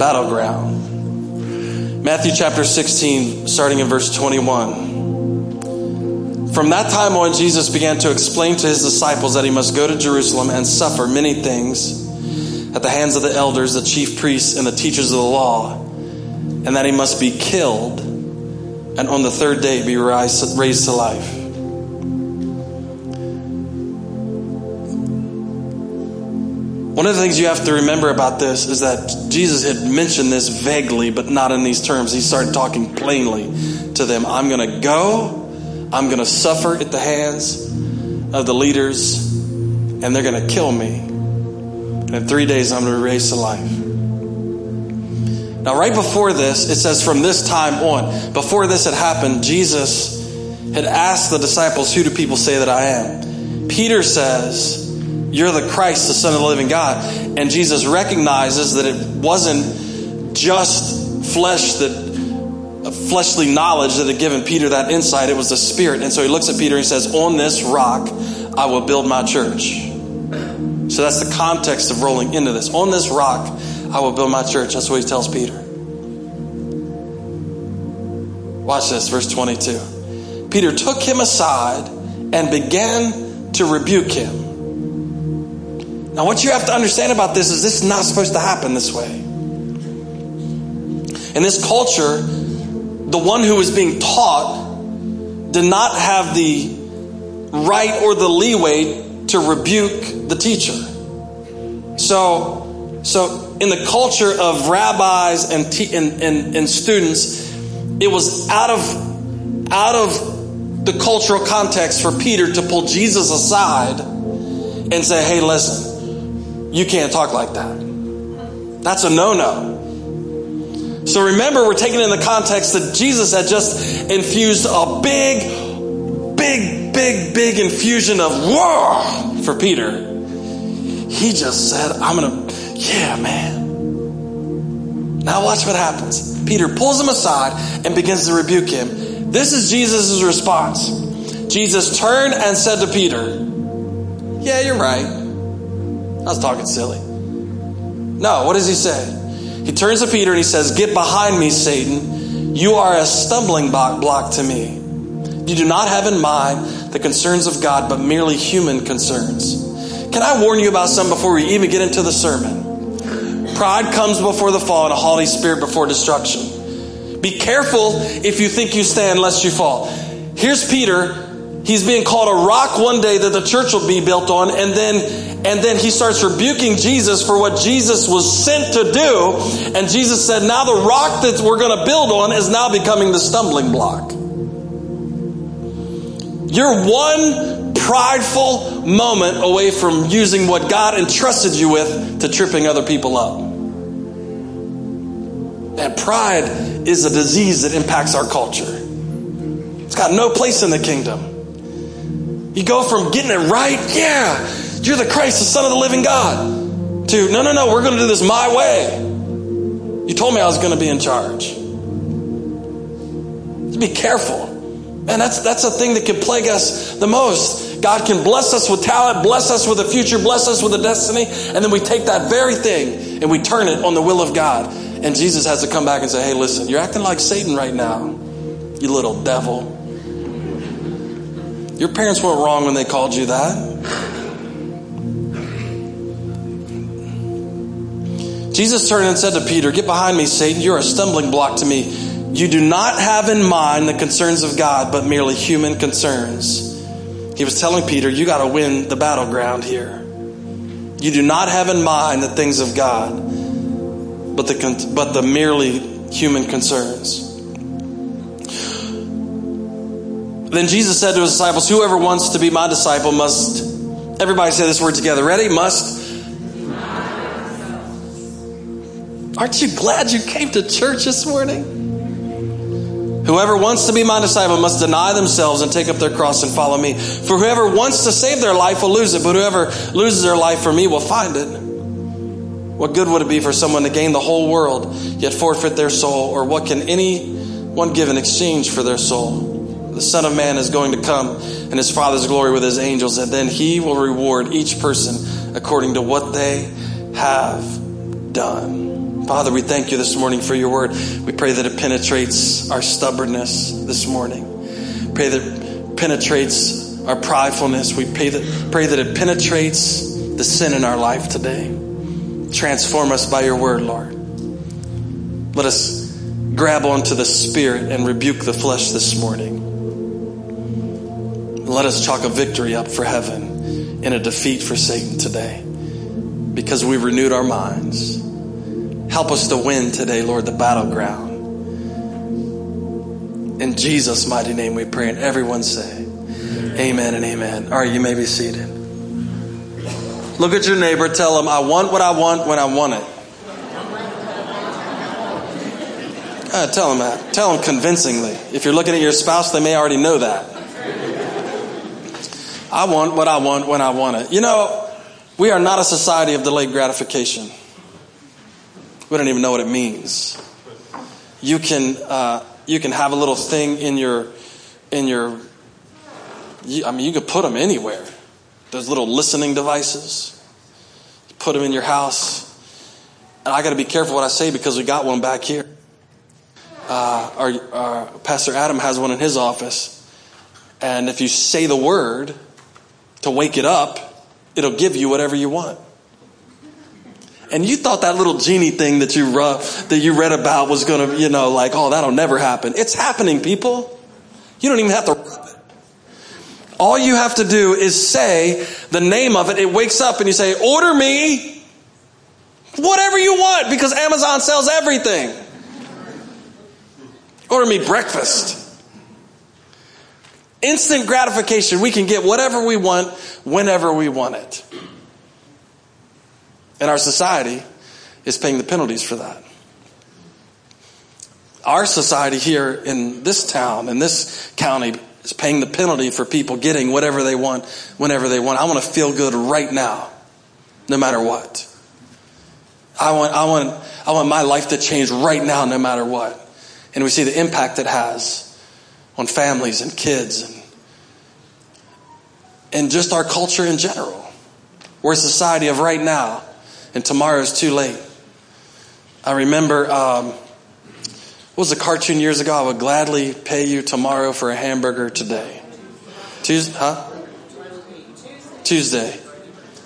battleground. Matthew chapter 16, starting in verse 21. From that time on, Jesus began to explain to his disciples that he must go to Jerusalem and suffer many things at the hands of the elders, the chief priests, and the teachers of the law, and that he must be killed and on the third day be raised to life. One of the things you have to remember about this is that Jesus had mentioned this vaguely, but not in these terms. He started talking plainly to them. I'm going to go I'm going to suffer at the hands of the leaders, and they're going to kill me. And in three days, I'm going to raise to life. Now, right before this, it says from this time on, before this had happened, Jesus had asked the disciples, Who do people say that I am? Peter says, You're the Christ, the Son of the living God. And Jesus recognizes that it wasn't just flesh that fleshly knowledge that had given Peter that insight. It was the Spirit. And so he looks at Peter and says, On this rock I will build my church. So that's the context of rolling into this. On this rock I will build my church. That's what he tells Peter. Watch this, verse 22. Peter took him aside and began to rebuke him. Now, what you have to understand about this is this is not supposed to happen this way. In this culture, the one who was being taught did not have the right or the leeway to rebuke the teacher. So, so in the culture of rabbis and, te- and, and, and students, it was out of, out of the cultural context for Peter to pull Jesus aside and say, hey, listen, you can't talk like that. That's a no no. So remember, we're taking in the context that Jesus had just infused a big, big, big, big infusion of war for Peter. He just said, I'm going to, yeah, man. Now watch what happens. Peter pulls him aside and begins to rebuke him. This is Jesus' response. Jesus turned and said to Peter, Yeah, you're right. I was talking silly. No, what does he say? He turns to Peter and he says, Get behind me, Satan. You are a stumbling block to me. You do not have in mind the concerns of God, but merely human concerns. Can I warn you about something before we even get into the sermon? Pride comes before the fall and a haughty spirit before destruction. Be careful if you think you stand lest you fall. Here's Peter. He's being called a rock one day that the church will be built on, and then and then he starts rebuking Jesus for what Jesus was sent to do. And Jesus said, Now the rock that we're going to build on is now becoming the stumbling block. You're one prideful moment away from using what God entrusted you with to tripping other people up. And pride is a disease that impacts our culture. It's got no place in the kingdom. You go from getting it right, yeah, you're the Christ, the Son of the living God. To, no, no, no, we're going to do this my way. You told me I was going to be in charge. Be careful. And that's, that's a thing that can plague us the most. God can bless us with talent, bless us with a future, bless us with a destiny, and then we take that very thing and we turn it on the will of God. And Jesus has to come back and say, hey, listen, you're acting like Satan right now, you little devil. Your parents weren't wrong when they called you that. Jesus turned and said to Peter, Get behind me, Satan. You're a stumbling block to me. You do not have in mind the concerns of God, but merely human concerns. He was telling Peter, You got to win the battleground here. You do not have in mind the things of God, but the, but the merely human concerns. Then Jesus said to his disciples, Whoever wants to be my disciple must, everybody say this word together. Ready? Must Aren't you glad you came to church this morning? Whoever wants to be my disciple must deny themselves and take up their cross and follow me. For whoever wants to save their life will lose it, but whoever loses their life for me will find it. What good would it be for someone to gain the whole world, yet forfeit their soul? Or what can anyone give in exchange for their soul? The Son of Man is going to come in his Father's glory with his angels, and then he will reward each person according to what they have done. Father, we thank you this morning for your word. We pray that it penetrates our stubbornness this morning. Pray that it penetrates our pridefulness. We pray that, pray that it penetrates the sin in our life today. Transform us by your word, Lord. Let us grab onto the Spirit and rebuke the flesh this morning. Let us chalk a victory up for heaven and a defeat for Satan today because we renewed our minds. Help us to win today, Lord, the battleground. In Jesus' mighty name we pray, and everyone say, Amen and amen. All right, you may be seated. Look at your neighbor, tell him, I want what I want when I want it. Uh, tell them that. Tell them convincingly. If you're looking at your spouse, they may already know that. I want what I want when I want it. You know, we are not a society of delayed gratification. We don't even know what it means. You can uh, you can have a little thing in your in your. I mean, you can put them anywhere. There's little listening devices. put them in your house. And I got to be careful what I say because we got one back here. Uh, our, our Pastor Adam has one in his office, and if you say the word to wake it up, it'll give you whatever you want. And you thought that little genie thing that you uh, that you read about was going to, you know, like, oh, that'll never happen. It's happening, people. You don't even have to. Rub it. All you have to do is say the name of it. It wakes up and you say, order me whatever you want because Amazon sells everything. Order me breakfast. Instant gratification. We can get whatever we want whenever we want it. And our society is paying the penalties for that. Our society here in this town, in this county, is paying the penalty for people getting whatever they want whenever they want. I want to feel good right now, no matter what. I want, I want, I want my life to change right now, no matter what. And we see the impact it has on families and kids and, and just our culture in general. We're a society of right now, and tomorrow is too late. I remember, um, what was a cartoon years ago? I would gladly pay you tomorrow for a hamburger today. Tuesday, huh? Tuesday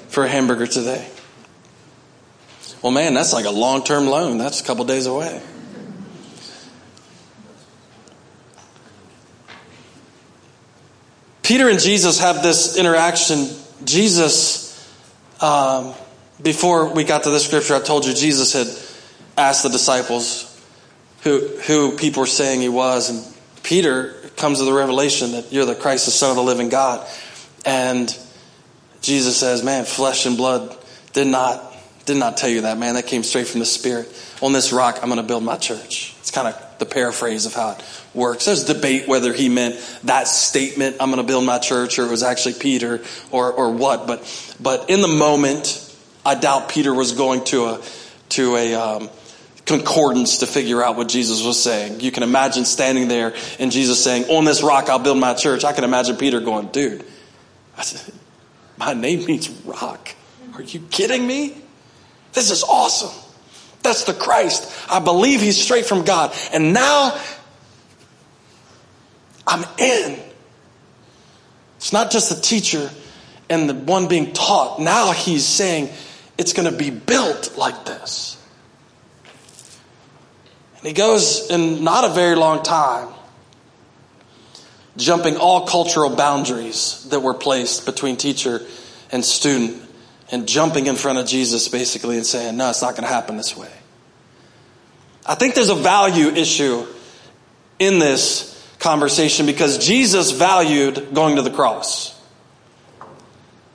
for a hamburger today. Well, man, that's like a long term loan. That's a couple days away. Peter and Jesus have this interaction. Jesus, um, before we got to this scripture, I told you Jesus had asked the disciples who, who people were saying he was. And Peter comes to the revelation that you're the Christ, the Son of the living God. And Jesus says, Man, flesh and blood did not did not tell you that, man. That came straight from the Spirit. On this rock, I'm going to build my church. It's kind of the paraphrase of how it works. There's debate whether he meant that statement, I'm going to build my church, or it was actually Peter, or, or what. But, but in the moment, I doubt Peter was going to a, to a, um, concordance to figure out what Jesus was saying. You can imagine standing there and Jesus saying, on this rock, I'll build my church. I can imagine Peter going, dude, said, my name means rock. Are you kidding me? This is awesome. That's the Christ. I believe he's straight from God. And now I'm in. It's not just the teacher and the one being taught. Now he's saying it's going to be built like this. And he goes in not a very long time, jumping all cultural boundaries that were placed between teacher and student and jumping in front of Jesus basically and saying, no, it's not going to happen this way. I think there's a value issue in this conversation because Jesus valued going to the cross.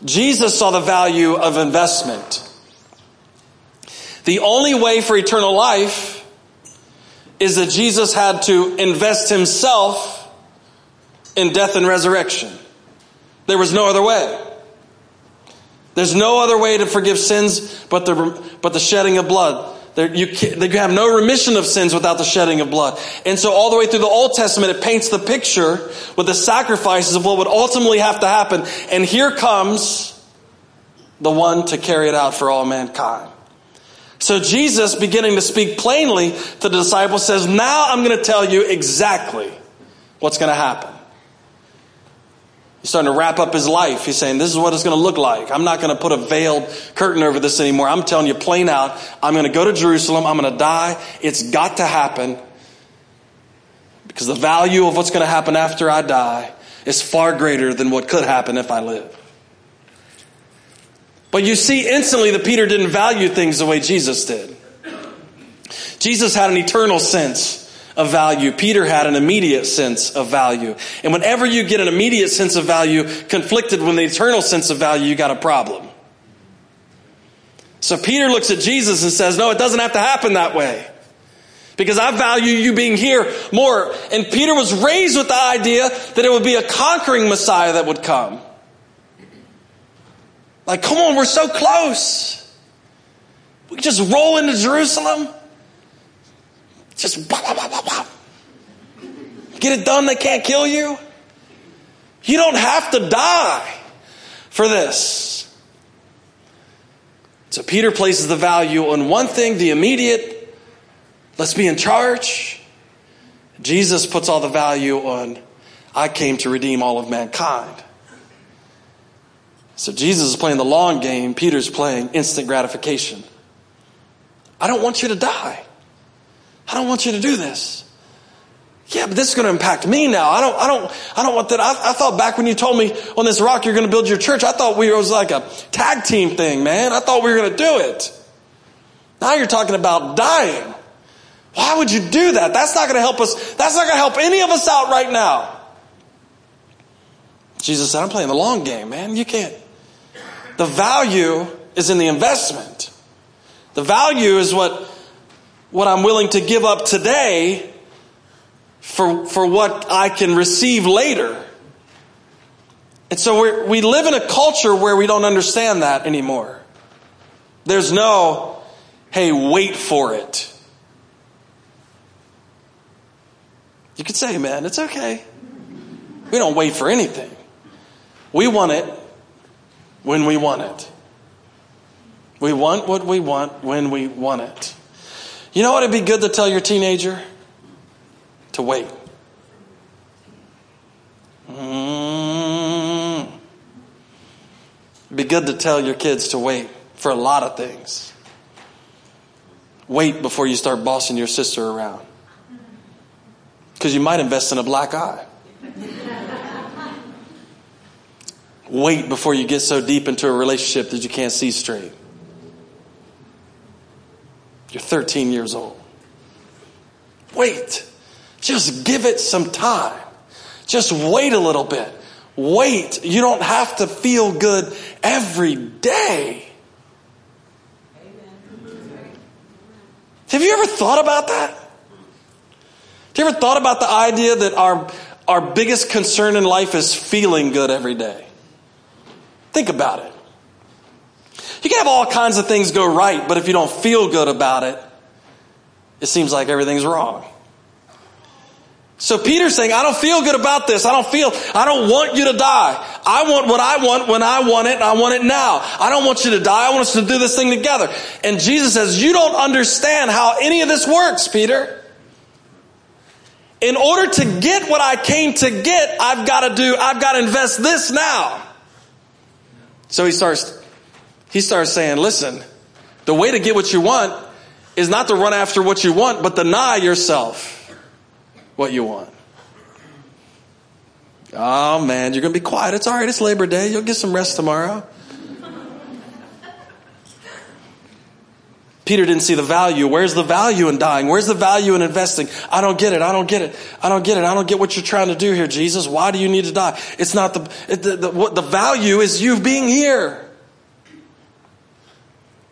Jesus saw the value of investment. The only way for eternal life is that Jesus had to invest himself in death and resurrection. There was no other way. There's no other way to forgive sins but the, but the shedding of blood. There, you, can, have no remission of sins without the shedding of blood. And so all the way through the Old Testament, it paints the picture with the sacrifices of what would ultimately have to happen. And here comes the one to carry it out for all mankind. So Jesus, beginning to speak plainly to the disciples, says, Now I'm going to tell you exactly what's going to happen. He's starting to wrap up his life. He's saying, This is what it's going to look like. I'm not going to put a veiled curtain over this anymore. I'm telling you plain out. I'm going to go to Jerusalem. I'm going to die. It's got to happen. Because the value of what's going to happen after I die is far greater than what could happen if I live. But you see instantly that Peter didn't value things the way Jesus did. Jesus had an eternal sense of value. Peter had an immediate sense of value. And whenever you get an immediate sense of value conflicted with an eternal sense of value, you got a problem. So Peter looks at Jesus and says, No, it doesn't have to happen that way. Because I value you being here more. And Peter was raised with the idea that it would be a conquering Messiah that would come. Like, come on, we're so close. We just roll into Jerusalem. Just blah, blah, blah, blah, Get it done, they can't kill you. You don't have to die for this. So Peter places the value on one thing, the immediate. Let's be in charge. Jesus puts all the value on, I came to redeem all of mankind. So Jesus is playing the long game, Peter's playing instant gratification. I don't want you to die. I don't want you to do this. Yeah, but this is going to impact me now. I don't, I don't, I don't want that. I, I thought back when you told me on this rock you're going to build your church, I thought we was like a tag team thing, man. I thought we were going to do it. Now you're talking about dying. Why would you do that? That's not going to help us. That's not going to help any of us out right now. Jesus said, I'm playing the long game, man. You can't, the value is in the investment. The value is what, what I'm willing to give up today for, for what I can receive later. And so we we live in a culture where we don't understand that anymore. There's no, hey, wait for it. You could say, man, it's okay. We don't wait for anything. We want it when we want it. We want what we want when we want it. You know what it'd be good to tell your teenager? To wait. Mm. It'd be good to tell your kids to wait for a lot of things. Wait before you start bossing your sister around. Because you might invest in a black eye. Wait before you get so deep into a relationship that you can't see straight. You're 13 years old. Wait. Just give it some time. Just wait a little bit. Wait. You don't have to feel good every day. Have you ever thought about that? Have you ever thought about the idea that our, our biggest concern in life is feeling good every day? Think about it. You can have all kinds of things go right, but if you don't feel good about it, it seems like everything's wrong. So Peter's saying, I don't feel good about this. I don't feel, I don't want you to die. I want what I want when I want it and I want it now. I don't want you to die. I want us to do this thing together. And Jesus says, you don't understand how any of this works, Peter. In order to get what I came to get, I've got to do, I've got to invest this now. So he starts, he starts saying, listen, the way to get what you want is not to run after what you want, but deny yourself what you want. Oh man, you're going to be quiet. It's all right. It's Labor Day. You'll get some rest tomorrow. Peter didn't see the value. Where's the value in dying? Where's the value in investing? I don't get it. I don't get it. I don't get it. I don't get what you're trying to do here, Jesus. Why do you need to die? It's not the, the, the, what, the value is you being here.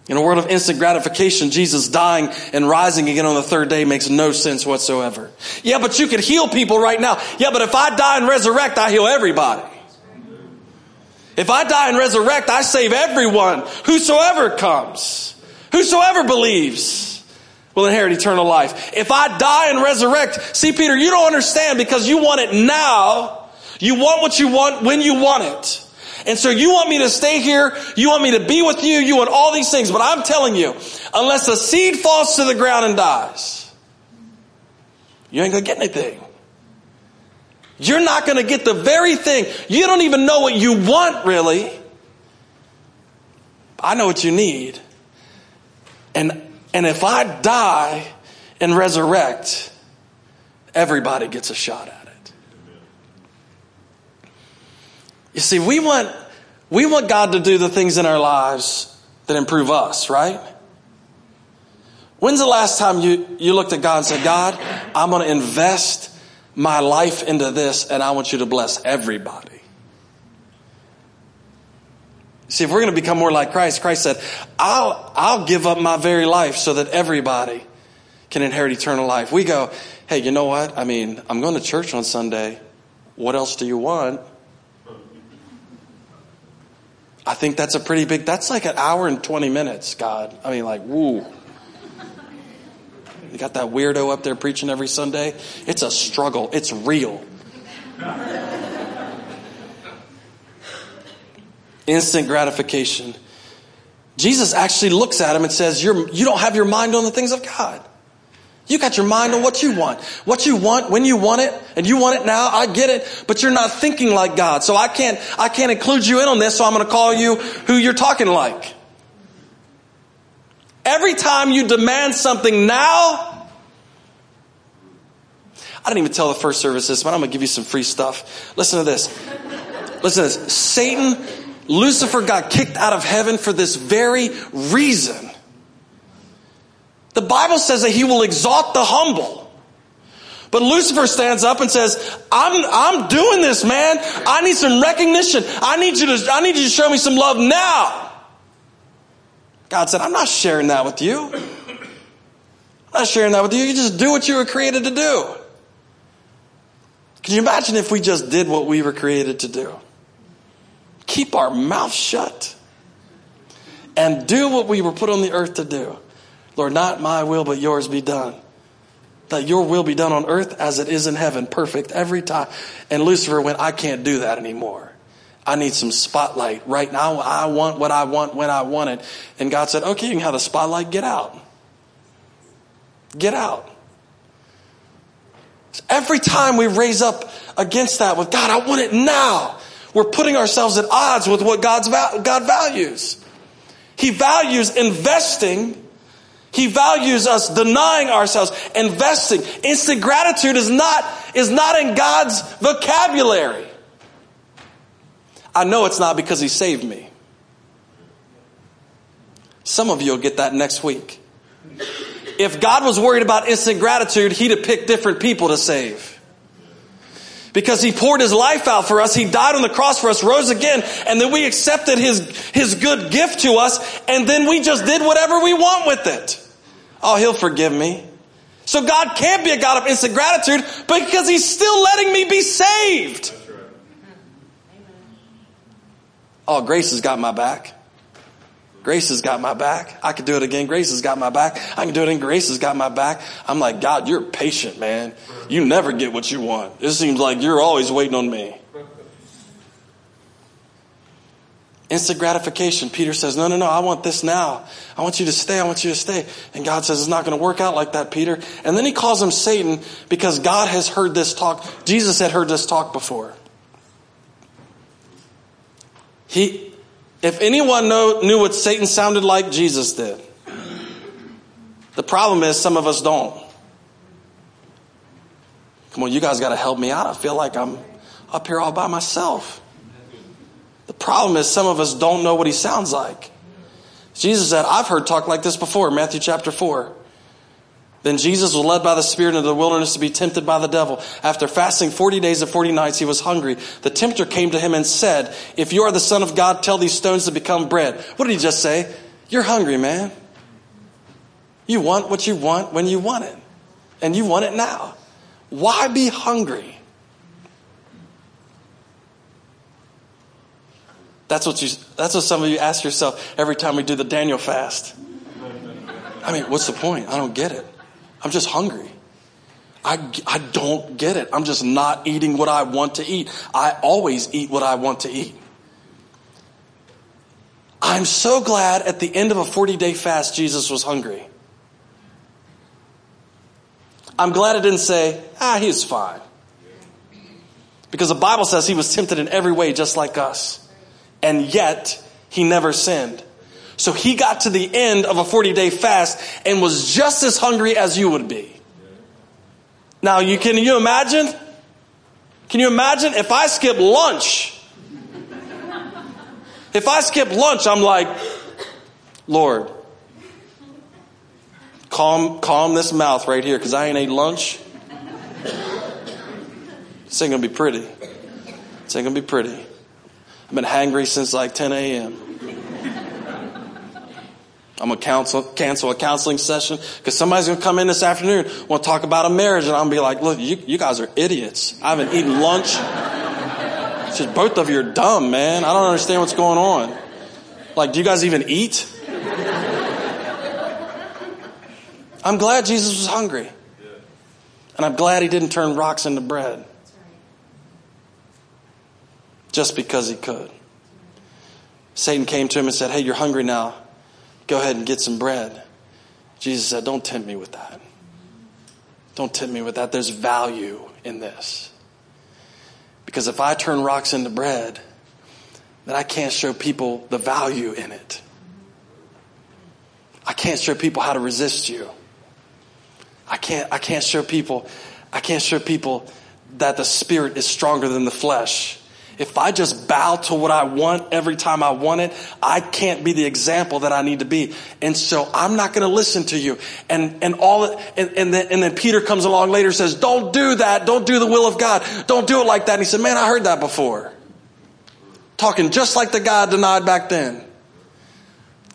In a world of instant gratification, Jesus dying and rising again on the third day makes no sense whatsoever. Yeah, but you could heal people right now. Yeah, but if I die and resurrect, I heal everybody. If I die and resurrect, I save everyone, whosoever comes. Whosoever believes will inherit eternal life. If I die and resurrect, see, Peter, you don't understand because you want it now. You want what you want when you want it. And so you want me to stay here. You want me to be with you. You want all these things. But I'm telling you, unless a seed falls to the ground and dies, you ain't going to get anything. You're not going to get the very thing. You don't even know what you want, really. I know what you need. And, and if I die and resurrect, everybody gets a shot at it. You see, we want, we want God to do the things in our lives that improve us, right? When's the last time you, you looked at God and said, God, I'm going to invest my life into this and I want you to bless everybody? See, if we're going to become more like Christ, Christ said, I'll, I'll give up my very life so that everybody can inherit eternal life. We go, hey, you know what? I mean, I'm going to church on Sunday. What else do you want? I think that's a pretty big, that's like an hour and 20 minutes, God. I mean, like, woo. You got that weirdo up there preaching every Sunday? It's a struggle. It's real. Instant gratification. Jesus actually looks at him and says, You're, You don't have your mind on the things of God. You got your mind on what you want. What you want, when you want it, and you want it now, I get it, but you're not thinking like God. So I can't, I can't include you in on this, so I'm going to call you who you're talking like. Every time you demand something now, I didn't even tell the first service this, but I'm going to give you some free stuff. Listen to this. Listen to this. Satan, Lucifer got kicked out of heaven for this very reason. The Bible says that he will exalt the humble. But Lucifer stands up and says, I'm, I'm doing this, man. I need some recognition. I need you to, I need you to show me some love now. God said, I'm not sharing that with you. I'm not sharing that with you. You just do what you were created to do. Can you imagine if we just did what we were created to do? Keep our mouth shut and do what we were put on the earth to do. Lord, not my will, but yours be done. That your will be done on earth as it is in heaven, perfect every time. And Lucifer went, I can't do that anymore. I need some spotlight right now. I want what I want when I want it. And God said, okay, you can have the spotlight. Get out. Get out. Every time we raise up against that with God, I want it now. We're putting ourselves at odds with what God's God values. He values investing he values us denying ourselves, investing. Instant gratitude is not, is not in God's vocabulary. I know it's not because He saved me. Some of you will get that next week. If God was worried about instant gratitude, He'd have picked different people to save because he poured his life out for us. He died on the cross for us, rose again, and then we accepted his, his good gift to us, and then we just did whatever we want with it. Oh, he'll forgive me. So God can't be a God of instant gratitude because he's still letting me be saved. Oh, grace has got my back. Grace has got my back. I could do it again. Grace has got my back. I can do it again. Grace has got my back. I'm like, God, you're patient, man. You never get what you want. It seems like you're always waiting on me. Instant gratification. Peter says, no, no, no, I want this now. I want you to stay. I want you to stay. And God says, it's not going to work out like that, Peter. And then he calls him Satan because God has heard this talk. Jesus had heard this talk before. He, if anyone know, knew what Satan sounded like, Jesus did. The problem is some of us don't. Come on, you guys got to help me out. I feel like I'm up here all by myself. The problem is some of us don't know what he sounds like. Jesus said, I've heard talk like this before, Matthew chapter 4. Then Jesus was led by the Spirit into the wilderness to be tempted by the devil. After fasting 40 days and 40 nights, he was hungry. The tempter came to him and said, If you are the Son of God, tell these stones to become bread. What did he just say? You're hungry, man. You want what you want when you want it. And you want it now. Why be hungry? That's what you, that's what some of you ask yourself every time we do the Daniel fast. I mean, what's the point? I don't get it. I'm just hungry. I, I don't get it. I'm just not eating what I want to eat. I always eat what I want to eat. I'm so glad at the end of a 40 day fast, Jesus was hungry. I'm glad it didn't say, ah, he's fine. Because the Bible says he was tempted in every way just like us. And yet, he never sinned. So he got to the end of a 40 day fast and was just as hungry as you would be. Now, you, can you imagine? Can you imagine if I skip lunch? If I skip lunch, I'm like, Lord, calm, calm this mouth right here because I ain't ate lunch. This ain't gonna be pretty. This ain't gonna be pretty. I've been hangry since like 10 a.m. I'm gonna counsel, cancel a counseling session because somebody's gonna come in this afternoon, want to talk about a marriage, and I'm gonna be like, look, you, you guys are idiots. I haven't eaten lunch. It's just both of you are dumb, man. I don't understand what's going on. Like, do you guys even eat? I'm glad Jesus was hungry. And I'm glad he didn't turn rocks into bread. Just because he could. Satan came to him and said, Hey, you're hungry now. Go ahead and get some bread. Jesus said, Don't tempt me with that. Don't tempt me with that. There's value in this. Because if I turn rocks into bread, then I can't show people the value in it. I can't show people how to resist you. I can't, I can't show people, I can't show people that the spirit is stronger than the flesh if I just bow to what I want every time I want it, I can't be the example that I need to be. And so I'm not going to listen to you. And, and all, and, and, then, and then Peter comes along later and says, don't do that. Don't do the will of God. Don't do it like that. And he said, man, I heard that before. Talking just like the guy denied back then.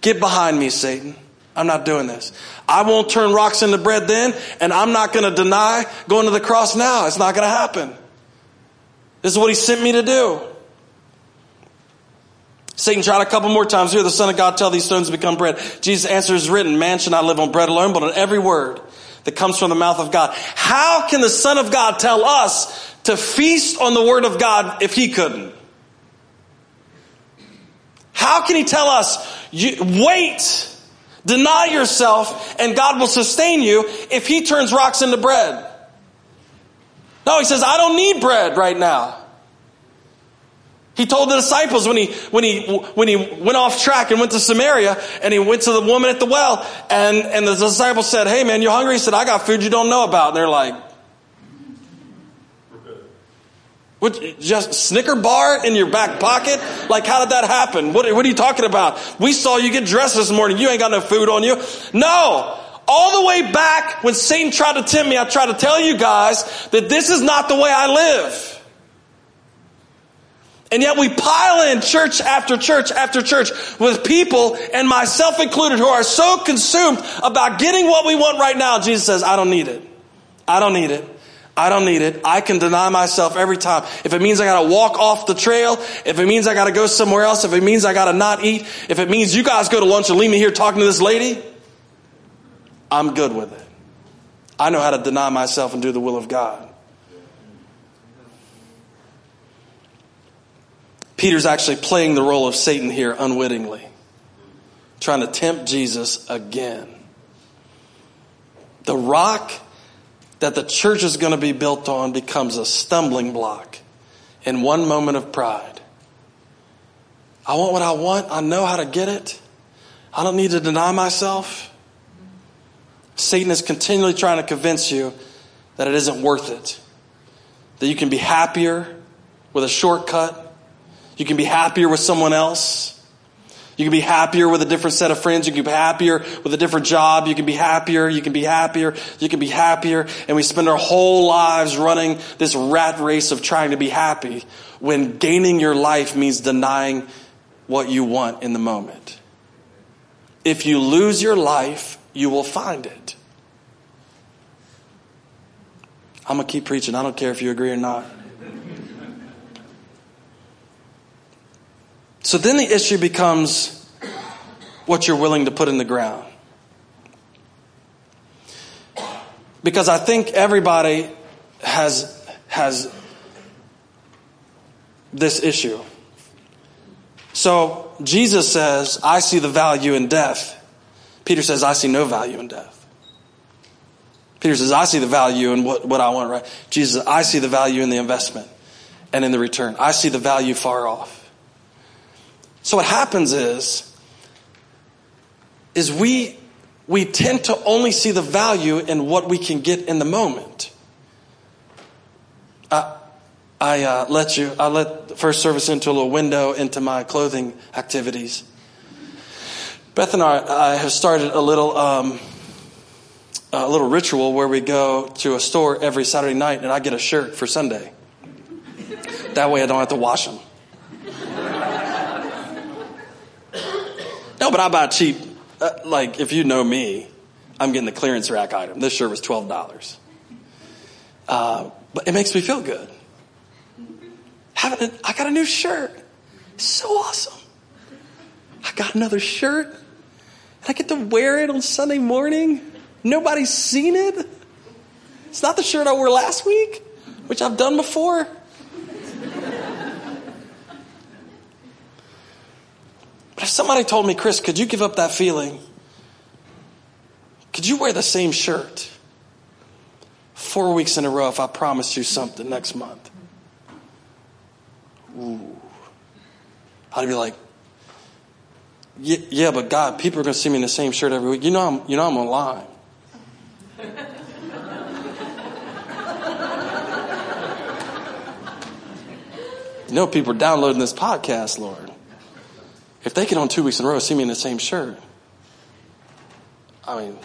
Get behind me, Satan. I'm not doing this. I won't turn rocks into bread then, and I'm not going to deny going to the cross now. It's not going to happen. This is what he sent me to do. Satan tried a couple more times. Here, the Son of God tell these stones to become bread. Jesus' answer is written, man shall not live on bread alone, but on every word that comes from the mouth of God. How can the Son of God tell us to feast on the word of God if he couldn't? How can he tell us, wait, deny yourself, and God will sustain you if he turns rocks into bread? No, he says, I don't need bread right now. He told the disciples when he, when he, when he went off track and went to Samaria and he went to the woman at the well and, and the disciples said, Hey man, you're hungry? He said, I got food you don't know about. And they're like, what, just Snicker bar in your back pocket? Like, how did that happen? What, what are you talking about? We saw you get dressed this morning. You ain't got no food on you. No, all the way back when Satan tried to tempt me, I tried to tell you guys that this is not the way I live. And yet we pile in church after church after church with people, and myself included, who are so consumed about getting what we want right now. Jesus says, I don't need it. I don't need it. I don't need it. I can deny myself every time. If it means I gotta walk off the trail, if it means I gotta go somewhere else, if it means I gotta not eat, if it means you guys go to lunch and leave me here talking to this lady, I'm good with it. I know how to deny myself and do the will of God. Peter's actually playing the role of Satan here unwittingly, trying to tempt Jesus again. The rock that the church is going to be built on becomes a stumbling block in one moment of pride. I want what I want. I know how to get it. I don't need to deny myself. Satan is continually trying to convince you that it isn't worth it. That you can be happier with a shortcut. You can be happier with someone else. You can be happier with a different set of friends. You can be happier with a different job. You can be happier. You can be happier. You can be happier. And we spend our whole lives running this rat race of trying to be happy when gaining your life means denying what you want in the moment. If you lose your life, you will find it. I'm going to keep preaching. I don't care if you agree or not. So then the issue becomes what you're willing to put in the ground. Because I think everybody has, has this issue. So Jesus says, I see the value in death. Peter says, I see no value in death. Peter says, I see the value in what, what I want, right? Jesus says, I see the value in the investment and in the return. I see the value far off. So what happens is, is we, we tend to only see the value in what we can get in the moment. I, I uh, let you, I let the first service into a little window into my clothing activities. Beth and I, have started a little, um, a little ritual where we go to a store every Saturday night and I get a shirt for Sunday. That way I don't have to wash them. No, but I buy cheap. Uh, like, if you know me, I'm getting the clearance rack item. This shirt was $12. Uh, but it makes me feel good. Having a, I got a new shirt. It's so awesome. I got another shirt. And I get to wear it on Sunday morning. Nobody's seen it. It's not the shirt I wore last week, which I've done before. But if somebody told me, Chris, could you give up that feeling? Could you wear the same shirt four weeks in a row if I promised you something next month? Ooh. I'd be like, yeah, but God, people are going to see me in the same shirt every week. You know, I'm, you know, I'm online. you know, people are downloading this podcast, Lord. If they can on two weeks in a row see me in the same shirt, I mean,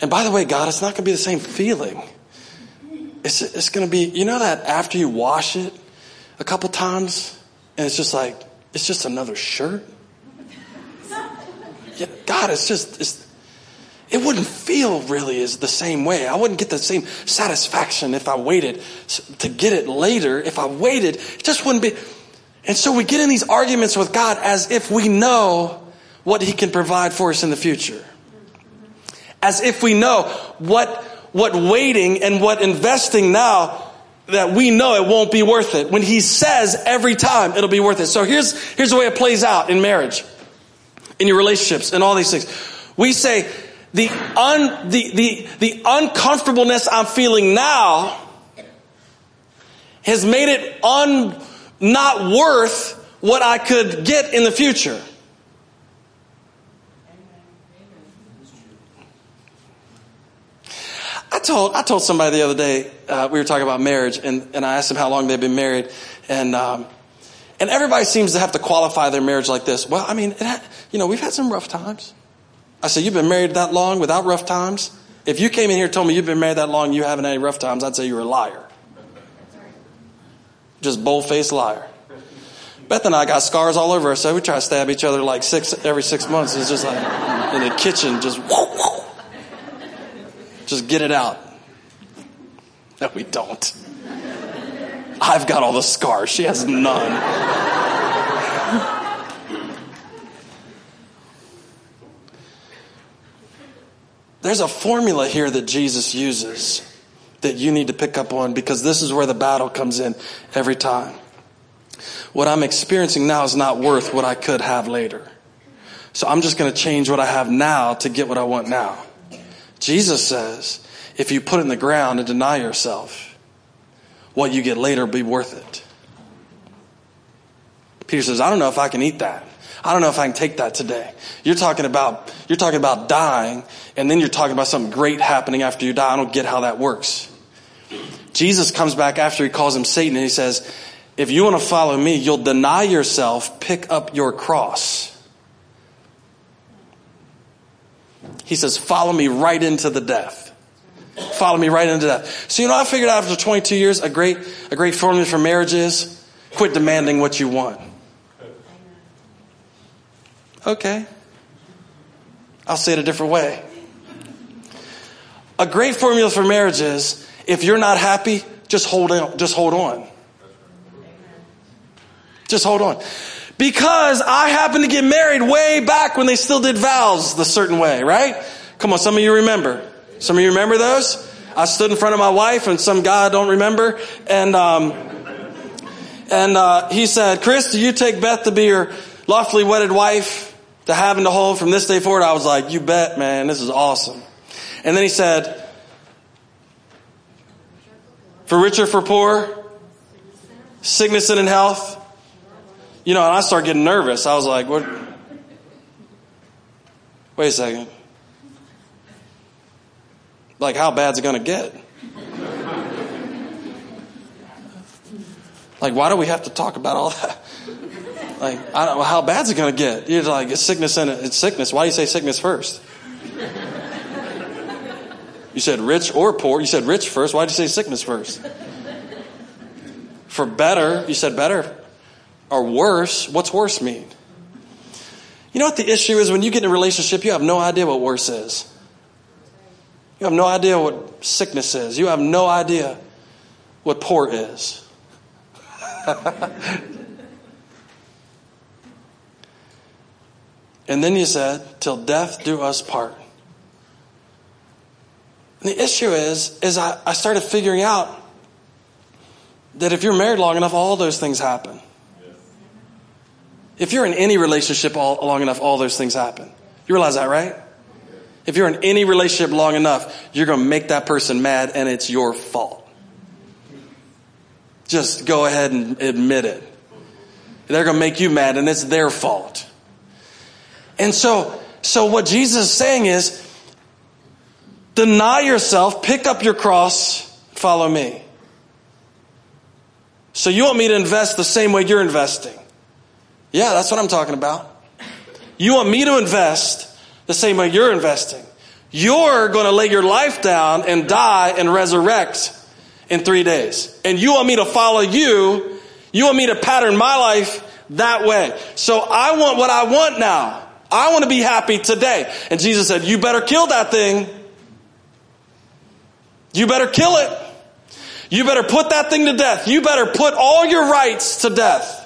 and by the way, God, it's not going to be the same feeling. It's, it's going to be, you know, that after you wash it a couple times and it's just like, it's just another shirt. God, it's just, it's, it wouldn't feel really as the same way. I wouldn't get the same satisfaction if I waited to get it later. If I waited, it just wouldn't be. And so we get in these arguments with God as if we know what He can provide for us in the future. As if we know what, what waiting and what investing now that we know it won't be worth it. When He says every time it'll be worth it. So here's, here's the way it plays out in marriage, in your relationships, and all these things. We say, the, un, the, the, the uncomfortableness I'm feeling now has made it un, not worth what I could get in the future. I told I told somebody the other day uh, we were talking about marriage, and, and I asked them how long they've been married, and um, and everybody seems to have to qualify their marriage like this. Well, I mean, you know, we've had some rough times. I said, you've been married that long without rough times. If you came in here and told me you've been married that long, and you haven't had any rough times, I'd say you're a liar. Just bold faced liar. Beth and I got scars all over us, so we try to stab each other like six every six months. It's just like in the kitchen, just whoa, whoa. just get it out. No, we don't. I've got all the scars. She has none. There's a formula here that Jesus uses that you need to pick up on because this is where the battle comes in every time. What I'm experiencing now is not worth what I could have later. So I'm just going to change what I have now to get what I want now. Jesus says, if you put it in the ground and deny yourself, what you get later be worth it. Peter says, I don't know if I can eat that. I don't know if I can take that today. You're talking about, you're talking about dying and then you're talking about something great happening after you die. I don't get how that works. Jesus comes back after he calls him Satan and he says, if you want to follow me, you'll deny yourself, pick up your cross. He says, follow me right into the death. Follow me right into that. So you know, I figured out after 22 years, a great, a great formula for marriage is quit demanding what you want. Okay. I'll say it a different way. A great formula for marriage is if you're not happy, just hold on, just hold on. Just hold on. Because I happened to get married way back when they still did vows the certain way, right? Come on, some of you remember. Some of you remember those? I stood in front of my wife and some guy I don't remember and, um, and, uh, he said, Chris, do you take Beth to be your lawfully wedded wife to have and to hold from this day forward, I was like, you bet, man, this is awesome. And then he said, for richer, for poor, sickness and in health. You know, and I started getting nervous. I was like, what? Wait a second. Like, how bad's it going to get? like, why do we have to talk about all that? Like, I don't, how bad's it going to get? You're like, it's sickness and it's sickness. Why do you say sickness first? You said rich or poor. You said rich first. Why did you say sickness first? For better, you said better. Or worse, what's worse mean? You know what the issue is? When you get in a relationship, you have no idea what worse is. You have no idea what sickness is. You have no idea what poor is. And then you said, till death do us part. And the issue is, is I, I started figuring out that if you're married long enough, all those things happen. If you're in any relationship all, long enough, all those things happen. You realize that, right? If you're in any relationship long enough, you're going to make that person mad and it's your fault. Just go ahead and admit it. They're going to make you mad and it's their fault. And so, so what Jesus is saying is, deny yourself, pick up your cross, follow me. So you want me to invest the same way you're investing? Yeah, that's what I'm talking about. You want me to invest the same way you're investing. You're going to lay your life down and die and resurrect in three days. And you want me to follow you. You want me to pattern my life that way. So I want what I want now. I want to be happy today. And Jesus said, You better kill that thing. You better kill it. You better put that thing to death. You better put all your rights to death.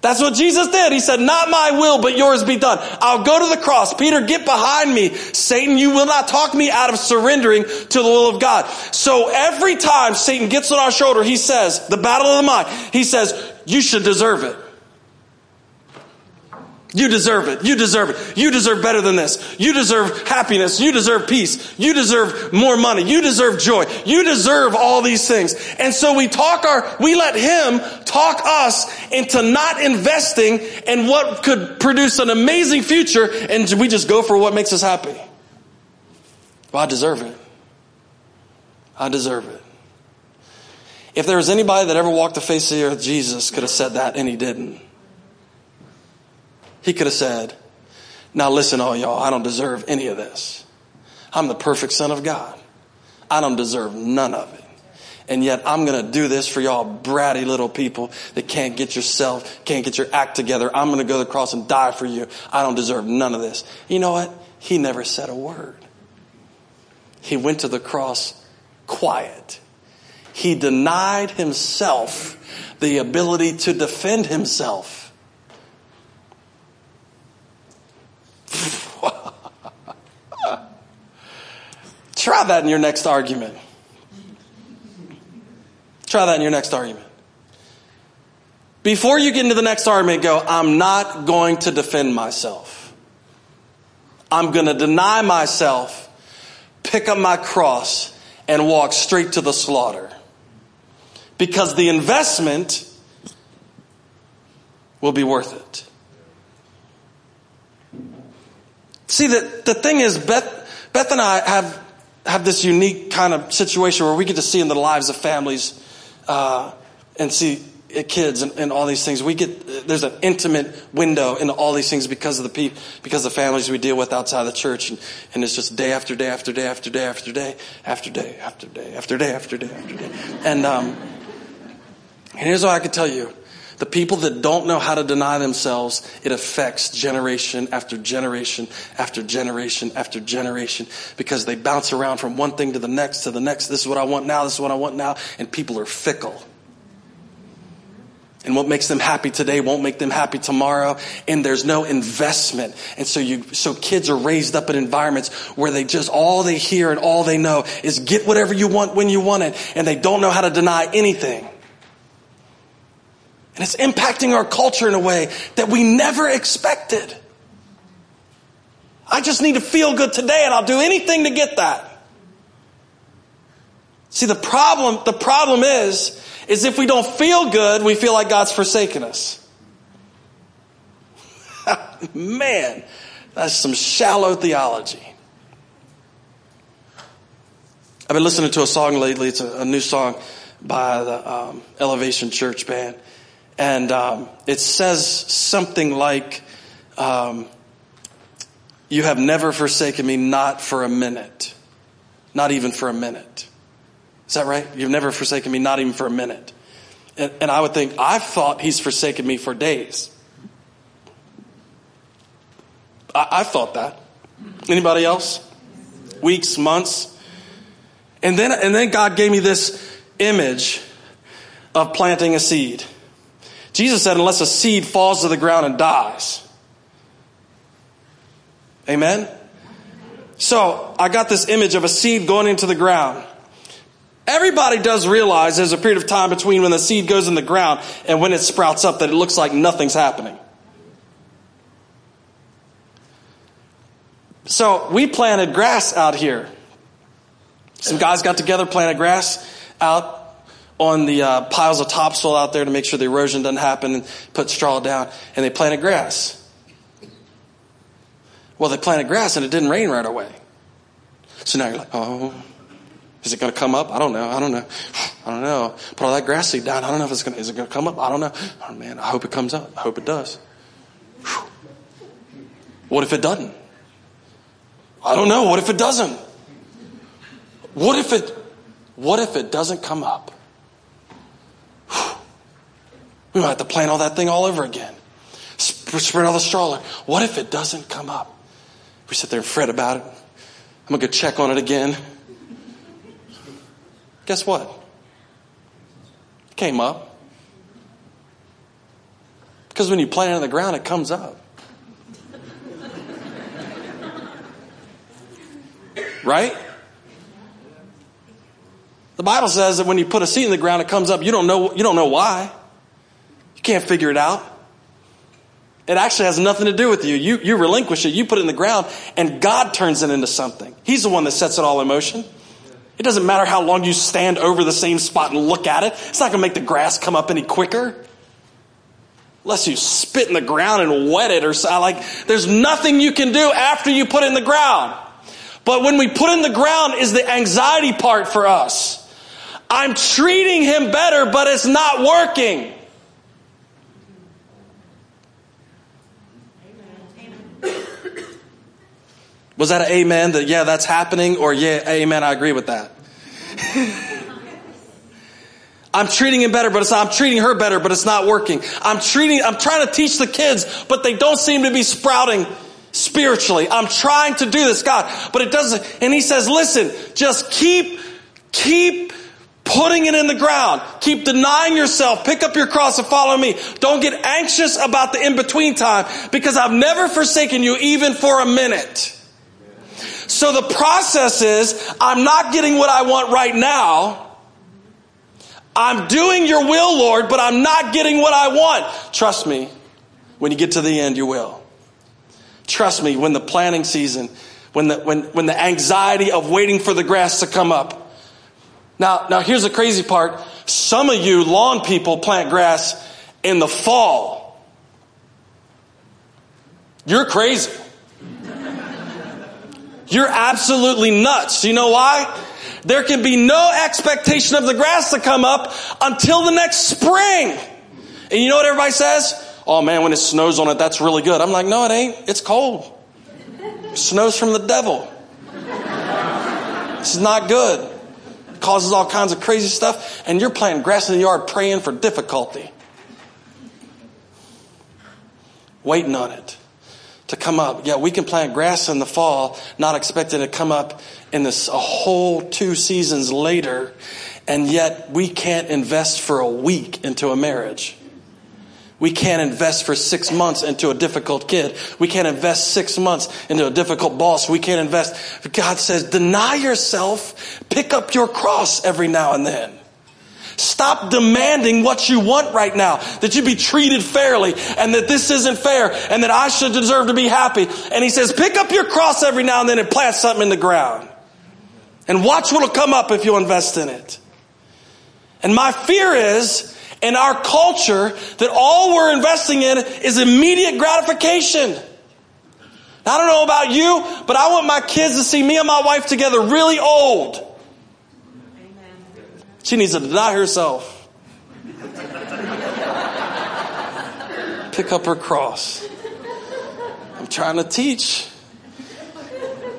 That's what Jesus did. He said, not my will, but yours be done. I'll go to the cross. Peter, get behind me. Satan, you will not talk me out of surrendering to the will of God. So every time Satan gets on our shoulder, he says, the battle of the mind, he says, you should deserve it. You deserve it. You deserve it. You deserve better than this. You deserve happiness. You deserve peace. You deserve more money. You deserve joy. You deserve all these things. And so we talk our, we let him talk us into not investing in what could produce an amazing future and we just go for what makes us happy. Well, I deserve it. I deserve it. If there was anybody that ever walked the face of the earth, Jesus could have said that and he didn't. He could have said, Now listen, all y'all, I don't deserve any of this. I'm the perfect Son of God. I don't deserve none of it. And yet I'm going to do this for y'all bratty little people that can't get yourself, can't get your act together. I'm going to go to the cross and die for you. I don't deserve none of this. You know what? He never said a word. He went to the cross quiet. He denied himself the ability to defend himself. Try that in your next argument. Try that in your next argument. Before you get into the next argument, go, I'm not going to defend myself. I'm going to deny myself, pick up my cross, and walk straight to the slaughter. Because the investment will be worth it. See, the, the thing is, Beth, Beth and I have, have this unique kind of situation where we get to see in the lives of families uh, and see kids and, and, all these things. We get there's an intimate window into all these things because of the people, because the families we deal with outside the church, and, and it's just day after day after day after day after day after day after day after day after day after day. And um, and here's what I can tell you: the people that don't know how to deny themselves, it affects generation after generation after generation after generation because they bounce around from one thing to the next to the next. This is what I want now, this is what I want now, and people are fickle. And what makes them happy today won't make them happy tomorrow. And there's no investment. And so you, so kids are raised up in environments where they just, all they hear and all they know is get whatever you want when you want it. And they don't know how to deny anything. And it's impacting our culture in a way that we never expected. I just need to feel good today and I'll do anything to get that. See, the problem, the problem is, is if we don't feel good, we feel like God's forsaken us. Man, that's some shallow theology. I've been listening to a song lately. It's a, a new song by the um, Elevation Church Band. And um, it says something like, um, You have never forsaken me, not for a minute. Not even for a minute. Is that right? You've never forsaken me, not even for a minute. And, and I would think, I've thought he's forsaken me for days. I, I thought that. Anybody else? Weeks, months? And then, and then God gave me this image of planting a seed. Jesus said, unless a seed falls to the ground and dies. Amen? So I got this image of a seed going into the ground. Everybody does realize there's a period of time between when the seed goes in the ground and when it sprouts up that it looks like nothing's happening. So we planted grass out here. Some guys got together, planted grass out on the uh, piles of topsoil out there to make sure the erosion doesn't happen and put straw down, and they planted grass. Well, they planted grass and it didn't rain right away. So now you're like, oh, is it going to come up? I don't know. I don't know. I don't know. Put all that grass seed down. I don't know if it's going to, is it going to come up? I don't know. Oh man, I hope it comes up. I hope it does. What if it doesn't? I don't know. What if it doesn't? What if it, what if it doesn't come up? We might have to plant all that thing all over again. Spread all the straw. What if it doesn't come up? We sit there and fret about it. I'm going to go check on it again. Guess what? It came up. Because when you plant it in the ground, it comes up. Right? The Bible says that when you put a seed in the ground, it comes up. You don't know, you don't know why. Can't figure it out. It actually has nothing to do with you. You, you relinquish it, you put it in the ground, and God turns it into something. He's the one that sets it all in motion. It doesn't matter how long you stand over the same spot and look at it. It's not going to make the grass come up any quicker. Unless you spit in the ground and wet it or so. Like, there's nothing you can do after you put it in the ground. But when we put in the ground is the anxiety part for us. I'm treating him better, but it's not working. Was that an amen that, yeah, that's happening? Or, yeah, amen, I agree with that. I'm treating him better, but it's not, I'm treating her better, but it's not working. I'm treating, I'm trying to teach the kids, but they don't seem to be sprouting spiritually. I'm trying to do this, God, but it doesn't. And he says, listen, just keep, keep putting it in the ground. Keep denying yourself. Pick up your cross and follow me. Don't get anxious about the in-between time because I've never forsaken you even for a minute. So the process is, I'm not getting what I want right now. I'm doing your will, Lord, but I'm not getting what I want. Trust me, when you get to the end, you will. Trust me, when the planting season, when the, when, when the anxiety of waiting for the grass to come up, now, now here's the crazy part. Some of you lawn people plant grass in the fall. You're crazy. You're absolutely nuts. You know why? There can be no expectation of the grass to come up until the next spring. And you know what everybody says? Oh man, when it snows on it, that's really good. I'm like, no, it ain't. It's cold. Snow's from the devil. This is not good It causes all kinds of crazy stuff, and you're planting grass in the yard praying for difficulty. Waiting on it to come up. Yeah, we can plant grass in the fall, not expecting it to come up in this a whole two seasons later, and yet we can't invest for a week into a marriage. We can't invest for six months into a difficult kid. We can't invest six months into a difficult boss. We can't invest. God says, deny yourself, pick up your cross every now and then. Stop demanding what you want right now. That you be treated fairly and that this isn't fair and that I should deserve to be happy. And he says, pick up your cross every now and then and plant something in the ground. And watch what'll come up if you'll invest in it. And my fear is in our culture that all we're investing in is immediate gratification. I don't know about you, but I want my kids to see me and my wife together really old. She needs to deny herself. Pick up her cross. I'm trying to teach.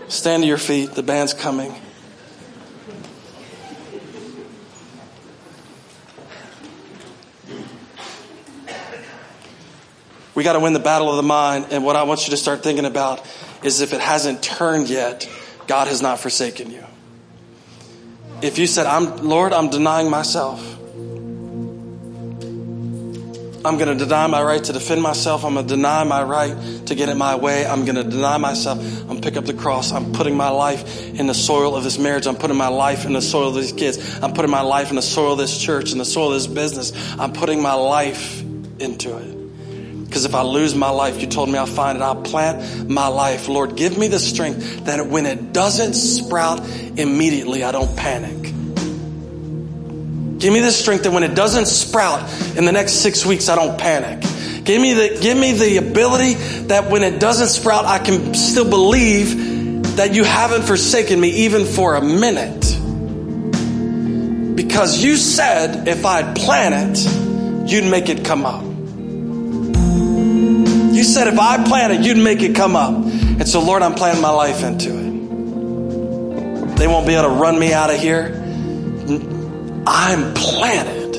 Stand to your feet. The band's coming. We got to win the battle of the mind. And what I want you to start thinking about is if it hasn't turned yet, God has not forsaken you. If you said, I'm, Lord, I'm denying myself. I'm going to deny my right to defend myself. I'm going to deny my right to get in my way. I'm going to deny myself. I'm pick up the cross. I'm putting my life in the soil of this marriage. I'm putting my life in the soil of these kids. I'm putting my life in the soil of this church, in the soil of this business. I'm putting my life into it. Because if I lose my life, you told me I'll find it. I'll plant my life. Lord, give me the strength that when it doesn't sprout immediately, I don't panic. Give me the strength that when it doesn't sprout in the next six weeks, I don't panic. Give me the, give me the ability that when it doesn't sprout, I can still believe that you haven't forsaken me even for a minute. Because you said if I'd plant it, you'd make it come up. You said if I plant it, you'd make it come up. And so, Lord, I'm planting my life into it. They won't be able to run me out of here. I'm planted.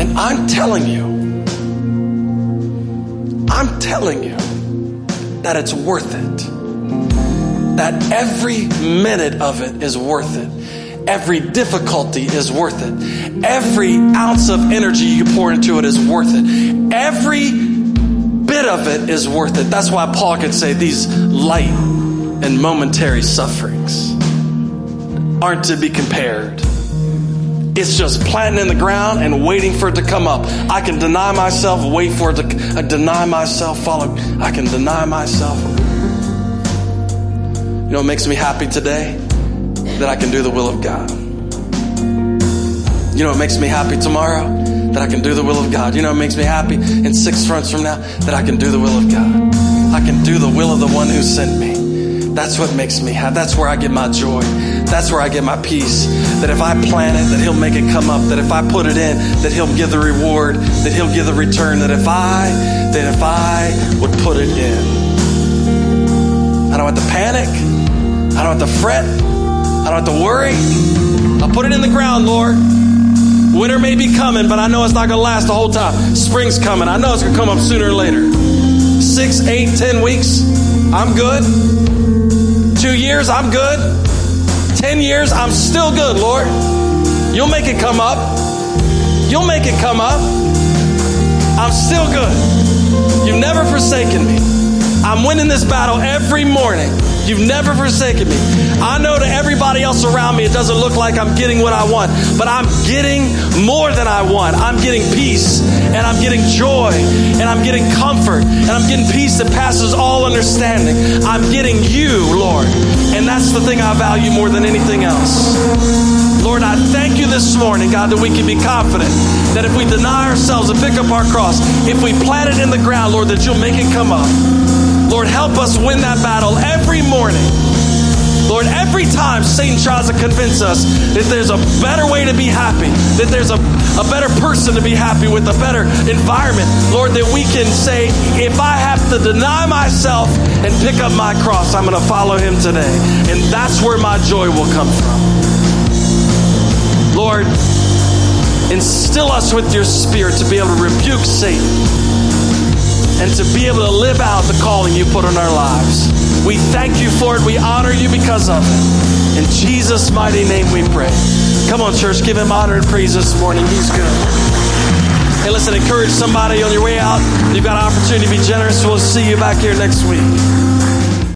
And I'm telling you, I'm telling you that it's worth it. That every minute of it is worth it. Every difficulty is worth it. Every ounce of energy you pour into it is worth it. Every bit of it is worth it. That's why Paul could say these light and momentary sufferings aren't to be compared. It's just planting in the ground and waiting for it to come up. I can deny myself, wait for it to I deny myself, follow. I can deny myself. You know what makes me happy today? That I can do the will of God. You know what makes me happy tomorrow? That I can do the will of God. You know what makes me happy in six months from now? That I can do the will of God. I can do the will of the one who sent me. That's what makes me happy. That's where I get my joy. That's where I get my peace. That if I plant it, that He'll make it come up. That if I put it in, that He'll give the reward. That He'll give the return. That if I, that if I would put it in. I don't have to panic. I don't have to fret. I don't have to worry. I'll put it in the ground, Lord. Winter may be coming, but I know it's not going to last the whole time. Spring's coming. I know it's going to come up sooner or later. Six, eight, ten weeks, I'm good. Two years, I'm good. Ten years, I'm still good, Lord. You'll make it come up. You'll make it come up. I'm still good. You've never forsaken me. I'm winning this battle every morning. You've never forsaken me. I know to everybody else around me, it doesn't look like I'm getting what I want, but I'm getting more than I want. I'm getting peace, and I'm getting joy, and I'm getting comfort, and I'm getting peace that passes all understanding. I'm getting you, Lord. And that's the thing I value more than anything else. Lord, I thank you this morning, God, that we can be confident that if we deny ourselves and pick up our cross, if we plant it in the ground, Lord, that you'll make it come up. Lord, help us win that battle every morning. Lord, every time Satan tries to convince us that there's a better way to be happy, that there's a, a better person to be happy with, a better environment, Lord, that we can say, if I have to deny myself and pick up my cross, I'm going to follow him today. And that's where my joy will come from. Lord, instill us with your spirit to be able to rebuke Satan and to be able to live out the calling you put on our lives. We thank you for it. We honor you because of it. In Jesus' mighty name we pray. Come on, church, give him honor and praise this morning. He's good. Hey, listen, encourage somebody on your way out. You've got an opportunity to be generous. We'll see you back here next week.